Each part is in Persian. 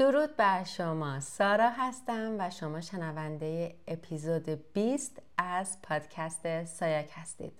درود بر شما. سارا هستم و شما شنونده اپیزود 20 از پادکست سایک هستید.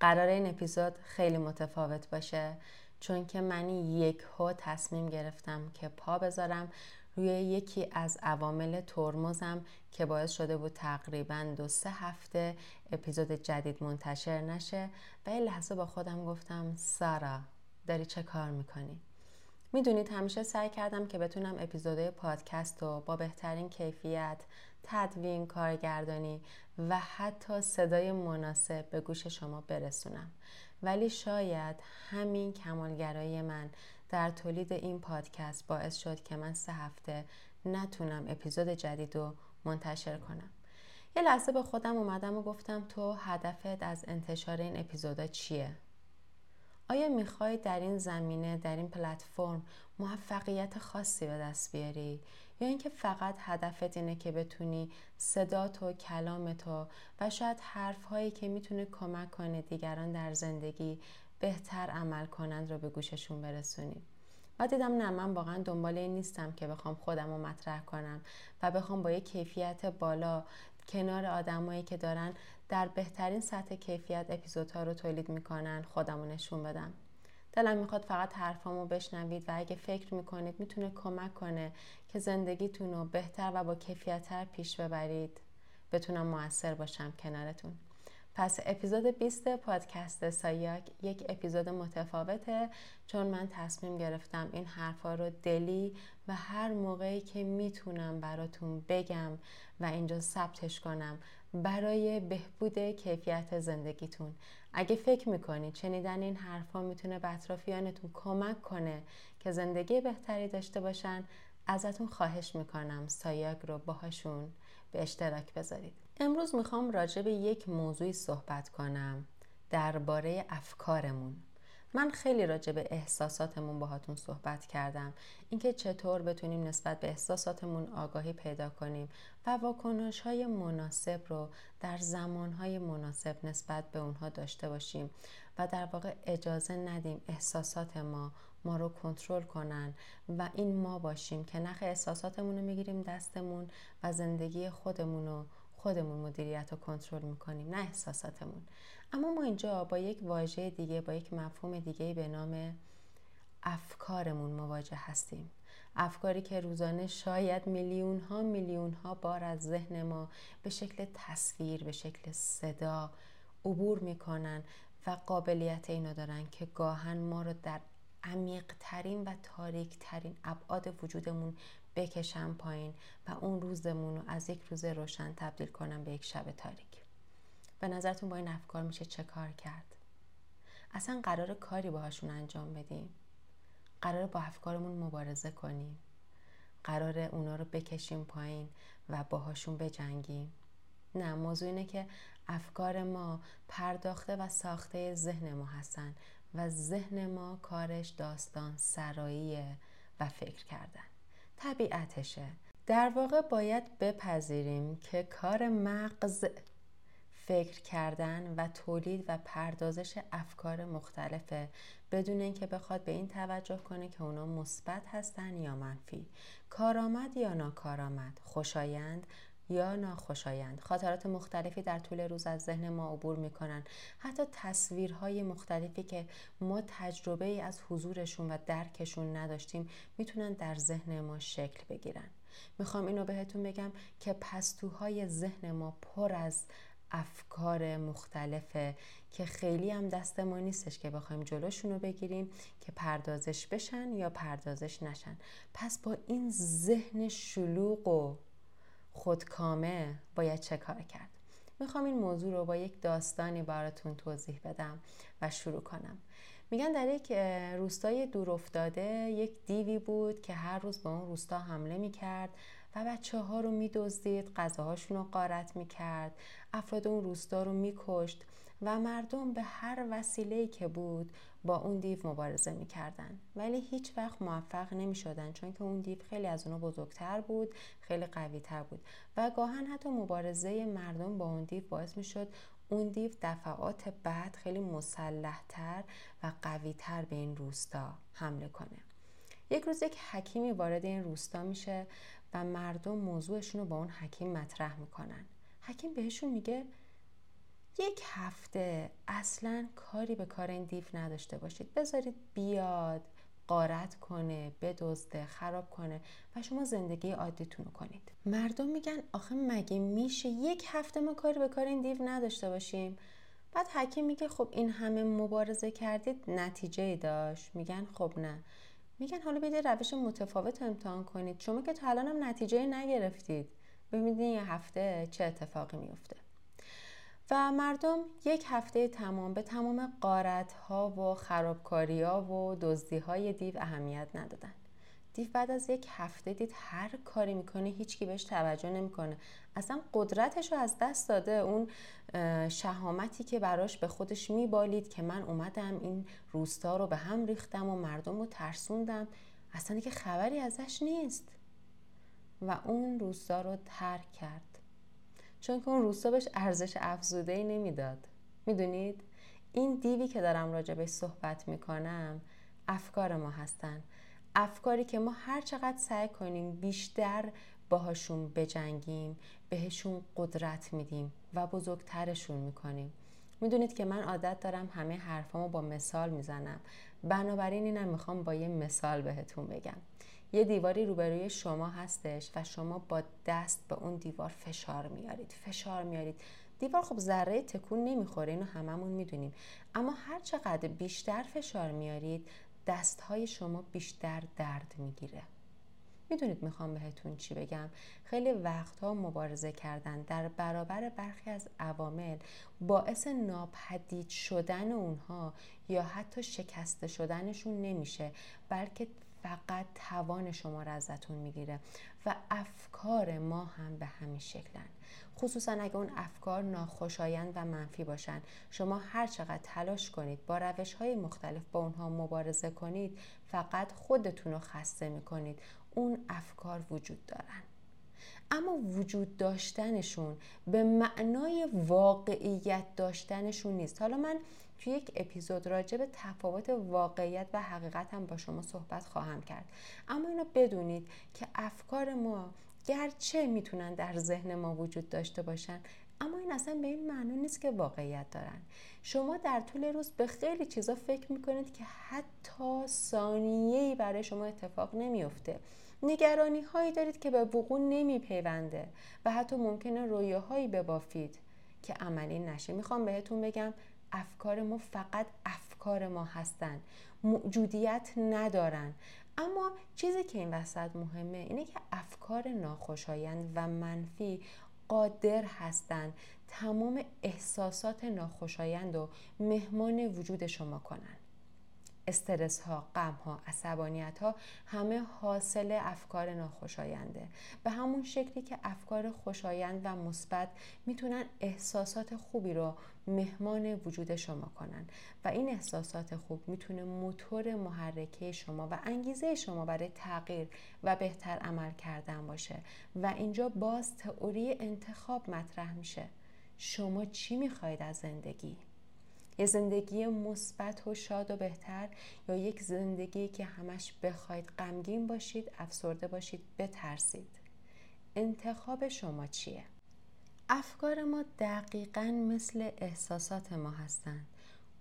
قرار این اپیزود خیلی متفاوت باشه چون که من یک ها تصمیم گرفتم که پا بذارم روی یکی از عوامل ترمزم که باعث شده بود تقریبا دو سه هفته اپیزود جدید منتشر نشه. و یه لحظه با خودم گفتم سارا داری چه کار می‌کنی؟ می‌دونید همیشه سعی کردم که بتونم اپیزودهای پادکست رو با بهترین کیفیت، تدوین، کارگردانی و حتی صدای مناسب به گوش شما برسونم ولی شاید همین کمالگرایی من در تولید این پادکست باعث شد که من سه هفته نتونم اپیزود جدید رو منتشر کنم یه لحظه به خودم اومدم و گفتم تو هدفت از انتشار این اپیزودا چیه؟ آیا می‌خوای در این زمینه در این پلتفرم موفقیت خاصی به دست بیاری؟ یا اینکه فقط هدفت اینه که بتونی صدا تو کلام تو و شاید حرف هایی که می‌تونه کمک کنه دیگران در زندگی بهتر عمل کنند رو به گوششون برسونی؟ و دیدم نه من واقعا دنبال این نیستم که بخوام خودم رو مطرح کنم و بخوام با یک کیفیت بالا کنار آدمایی که دارن در بهترین سطح کیفیت اپیزودها رو تولید می‌کنن خودمو نشون بدم. دلم می‌خواد فقط حرفامو بشنوید و اگه فکر می‌کنید می‌تونه کمک کنه که زندگیتون رو بهتر و با کیفیتتر پیش ببرید. بتونم موثر باشم کنارتون. پس اپیزود 20 پادکست سایاک یک اپیزود متفاوته. چون من تصمیم گرفتم این حرفا رو دلی و هر موقعی که می‌تونم براتون بگم و اینجا ثبتش کنم برای بهبود کیفیت زندگیتون. اگه فکر می‌کنید شنیدن این حرفها می‌تونه به اطرافیانتون کمک کنه که زندگی بهتری داشته باشن ازتون خواهش می‌کنم سایاک رو باهاشون به اشتراک بذارید. امروز می‌خوام راجع به یک موضوعی صحبت کنم درباره افکارمون. من خیلی راجع به احساساتمون باهاتون صحبت کردم. اینکه چطور بتونیم نسبت به احساساتمون آگاهی پیدا کنیم و واکنش های مناسب رو در زمان های مناسب نسبت به اونها داشته باشیم و در واقع اجازه ندیم احساسات ما ما رو کنترل کنن و این ما باشیم که نخ احساساتمون رو می‌گیریم دستمون و زندگی خودمون رو خودمون مدیریت و کنترل می‌کنیم نه احساساتمون. اما ما اینجا با یک واژه دیگه با یک مفهوم دیگه به نام افکارمون مواجه هستیم. افکاری که روزانه شاید میلیون ها میلیون ها بار از ذهن ما به شکل تصویر به شکل صدا عبور می‌کنن و قابلیت اینو دارن که گاهن ما رو در عمیق ترین و تاریک ترین ابعاد وجودمون بکشن پایین و اون روزمون رو از یک روز روشن تبدیل کنم به یک شب تاریک. به نظرتون با این افکار میشه چه کار کرد؟ اصلا قرار کاری باهاشون انجام بدیم؟ قرار با افکارمون مبارزه کنیم؟ قرار اونا رو بکشیم پایین و باهاشون بجنگیم؟ نه موضوع اینه که افکار ما پرداخته و ساخته ذهن ما هستن و ذهن ما کارش داستان سراییه و فکر کردن. طبیعتشه. در واقع باید بپذیریم که کار مغز فکر کردن و تولید و پردازش افکار مختلفه بدون اینکه بخواد به این توجه کنه که اونا مثبت هستن یا منفی. کارآمد یا ناکارآمد خوشایند یا ناخوشایند. خاطرات مختلفی در طول روز از ذهن ما عبور می‌کنن. حتی تصویرهای مختلفی که ما تجربه ای از حضورشون و درکشون نداشتیم می‌تونن در ذهن ما شکل بگیرن. می‌خوام اینو بهتون بگم که پستوهای ذهن ما پر از افکار مختلفه که خیلی هم دست ما نیستش که بخوایم جلوشون رو بگیریم که پردازش بشن یا پردازش نشن. پس با این ذهن شلوغ و خودکامه باید چه کار کرد؟ می‌خوام این موضوع رو با یک داستانی براتون توضیح بدم و شروع کنم. میگن در یک روستای دور افتاده یک دیوی بود که هر روز به اون روستا حمله می‌کرد و بچه ها رو میدزدید غذاهاشون رو قارت می‌کرد افراد اون روستا رو میکشت. و مردم به هر وسیله که بود با اون دیو مبارزه می‌کردن. ولی هیچ وقت موفق نمی شدن چون که اون دیو خیلی از اونو بزرگتر بود خیلی قوی تر بود. و گاهن حتی مبارزه مردم با اون دیو باعث می شد اون دیو دفعات بعد خیلی مسلحتر و قویتر به این روستا حمله کنه. یک روز یک حکیمی وارد این روستا میشه و مردم موضوعشون رو با اون حکیم مطرح می‌کنن. حکیم بهشون میگه یک هفته اصلا کاری به کار این دیو نداشته باشید. بذارید بیاد قارت کنه بدزده خراب کنه و شما زندگی عادیتون رو کنید. مردم میگن آخه مگه میشه یک هفته ما کاری به کار این دیو نداشته باشیم؟ بعد حکیم میگه خب این همه مبارزه کردید نتیجه داشت. میگن خب نه. میگن حالا بیده روش متفاوت امتحان کنید. شما که تا الان هم نتیجه نگرفتید. ببینید یه هفته چه اتفاقی میفته و مردم یک هفته تمام به تمام قارت ها و خرابکاری ها و دزدی های دیو اهمیت ندادن. دیو بعد از یک هفته دید هر کاری می‌کنه هیچکی بهش توجه نمی‌کنه. اصلا قدرتش رو از دست داده اون شهامتی که براش به خودش میبالید که من اومدم این روستا رو به هم ریختم و مردم رو ترسوندم. اصلا که خبری ازش نیست. و اون روستا رو ترک کرد. چون که اون روستا بهش ارزش افزوده ای نمی‌داد. می‌دونید؟ این دیوی که دارم راجبش صحبت می‌کنم افکار ما هستن. افکاری که ما هر چقدر سعی کنیم بیشتر باهاشون بجنگیم بهشون قدرت میدیم و بزرگترشون می‌کنیم. می‌دونید که من عادت دارم همه حرفامو با مثال می‌زنم. بنابراین اینم می‌خوام با یه مثال بهتون بگم. یه دیواری روبروی شما هستش و شما با دست به اون دیوار فشار میارید فشار میارید. دیوار خب ذره تکون نمی‌خوره اینو هممون می‌دونیم. اما هر چقدر بیشتر فشار میارید دستهای شما بیشتر درد می‌گیره. می‌دونید می‌خوام بهتون چی بگم؟ خیلی وقتها مبارزه کردن در برابر برخی از عوامل باعث ناپدید شدن اونها یا حتی شکسته شدنشون نمیشه بلکه فقط توان شما را ازتون می‌گیره و افکار ما هم به همین شکلن خصوصا اگه اون افکار ناخوشایند و منفی باشن شما هر چقدر تلاش کنید با روش های مختلف با اونها مبارزه کنید فقط خودتون رو خسته می‌کنید. اون افکار وجود دارن. اما وجود داشتنشون به معنای واقعیت داشتنشون نیست. حالا من توی یک اپیزود راجع به تفاوت واقعیت و حقیقت هم با شما صحبت خواهم کرد. اما اینو بدونید که افکار ما گرچه می‌تونن در ذهن ما وجود داشته باشن اما این اصلا به این معنی نیست که واقعیت دارن. شما در طول روز به خیلی چیزا فکر می‌کنید که حتی ثانیه‌ای برای شما اتفاق نمیفته نگرانی هایی دارید که به وقوع نمیپیونده و حتی ممکنه رویاهایی ببافید که عملی نشه. می‌خوام بهتون بگم افکار ما فقط افکار ما هستن. موجودیت ندارن. اما چیزی که این وسط مهمه اینه که افکار ناخوشایند و منفی قادر هستند تمام احساسات ناخوشایند و مهمان وجود شما کنند. استرس ها، غم ها، عصبانیت ها همه حاصل افکار ناخوشاینده. به همون شکلی که افکار خوشایند و مثبت می‌تونن احساسات خوبی رو مهمان وجود شما کنن و این احساسات خوب می‌تونه موتور محرکه شما و انگیزه شما برای تغییر و بهتر عمل کردن باشه. و اینجا باز تئوری انتخاب مطرح میشه. شما چی می‌خواید از زندگی؟ یه زندگی مثبت و شاد و بهتر یا یک زندگی که همش بخواید غمگین باشید افسرده باشید بترسید؟ انتخاب شما چیه؟ افکار ما دقیقا مثل احساسات ما هستند.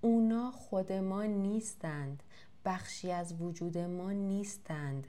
اونا خود ما نیستند. بخشی از وجود ما نیستند.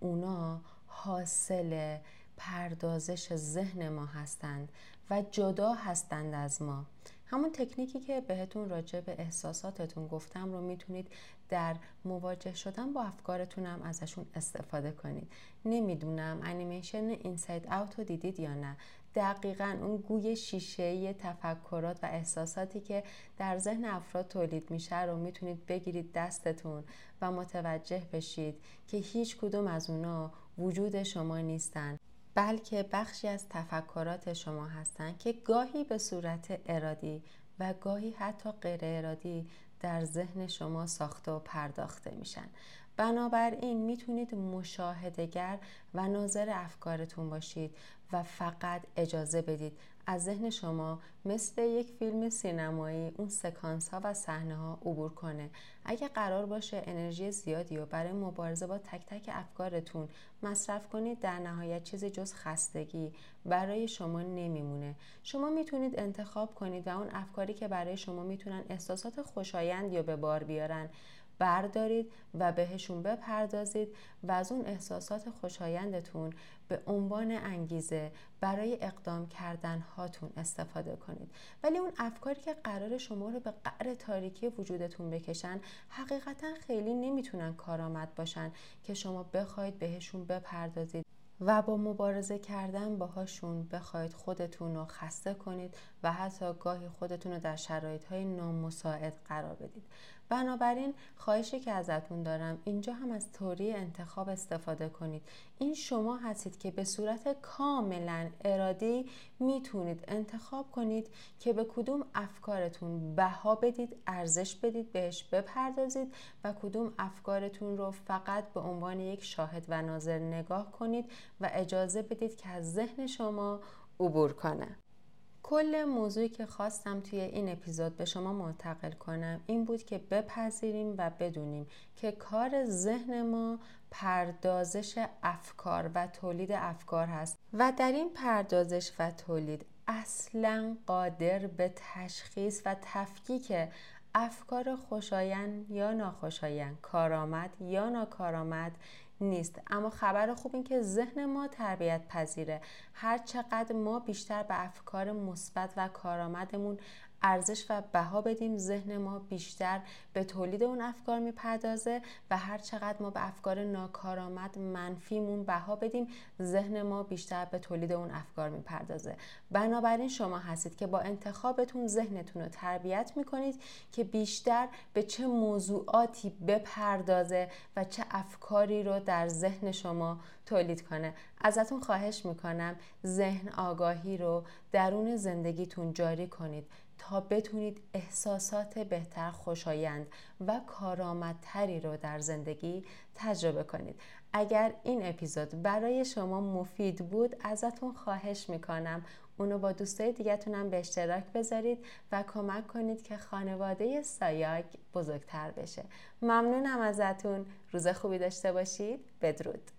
اونا حاصل پردازش ذهن ما هستند و جدا هستند از ما. همون تکنیکی که بهتون راجع به احساساتتون گفتم رو می‌تونید در مواجه شدن با افکارتون هم ازشون استفاده کنید. نمی‌دونم انیمیشن اینساید اوت رو دیدید یا نه. دقیقا اون گوی شیشه تفکرات و احساساتی که در ذهن افراد تولید میشه رو می‌تونید بگیرید دستتون و متوجه بشید که هیچ کدوم از اونا وجود شما نیستن بلکه بخشی از تفکرات شما هستند که گاهی به صورت ارادی و گاهی حتی غیر ارادی در ذهن شما ساخته و پرداخته میشن. بنابراین می‌تونید مشاهدگر و ناظر افکارتون باشید و فقط اجازه بدید. از ذهن شما مثل یک فیلم سینمایی اون سکانس ها و صحنه ها عبور کنه. اگه قرار باشه انرژی زیادی و برای مبارزه با تک تک افکارتون مصرف کنید در نهایت چیزی جز خستگی برای شما نمیمونه. شما می‌تونید انتخاب کنید و اون افکاری که برای شما می‌تونن احساسات خوشایند یا به بار بیارن. بردارید و بهشون بپردازید و از اون احساسات خوشایندتون به عنوان انگیزه برای اقدام کردن هاتون استفاده کنید. ولی اون افکاری که قرار شما رو به قعر تاریکی وجودتون بکشن حقیقتا خیلی نمی‌تونن کارآمد باشن که شما بخواید بهشون بپردازید و با مبارزه کردن باهاشون بخواید خودتون رو خسته کنید و حتی گاهی خودتون رو در شرایط های نامساعد قرار بدید. بنابراین خواهشی که ازتون دارم اینجا هم از توری انتخاب استفاده کنید. این شما هستید که به صورت کاملا ارادی می‌تونید انتخاب کنید که به کدوم افکارتون بها بدید ارزش بدید بهش بپردازید و کدوم افکارتون رو فقط به عنوان یک شاهد و ناظر نگاه کنید و اجازه بدید که از ذهن شما عبور کنه. کل موضوعی که خواستم توی این اپیزود به شما منتقل کنم این بود که بپذیریم و بدونیم که کار ذهن ما پردازش افکار و تولید افکار هست. و در این پردازش و تولید اصلا قادر به تشخیص و تفکیک افکار خوشایند یا ناخوشایند کارآمد یا ناکارآمد نیست. اما خبر خوب این که ذهن ما تربیت پذیره هر چقدر ما بیشتر به افکار مثبت و کارآمدمون ارزش و بها بدیم. ذهن ما بیشتر به تولید اون افکار می‌پردازه و هر چقدر ما به افکار ناکارآمد منفیمون بها بدیم ذهن ما بیشتر به تولید اون افکار می‌پردازه. بنابراین شما هستید که با انتخابتون ذهنتون رو تربیت می‌کنید که بیشتر به چه موضوعاتی بپردازه و چه افکاری رو در ذهن شما تولید کنه. ازتون خواهش می‌کنم ذهن آگاهی رو درون زندگیتون جاری کنید. تا بتونید احساسات بهتر خوشایند و کارآمدتری رو در زندگی تجربه کنید. اگر این اپیزود برای شما مفید بود ازتون خواهش می‌کنم. اونو با دوستای دیگهتونم به اشتراک بذارید و کمک کنید که خانواده سایاک بزرگتر بشه. ممنونم ازتون. روز خوبی داشته باشید. بدرود.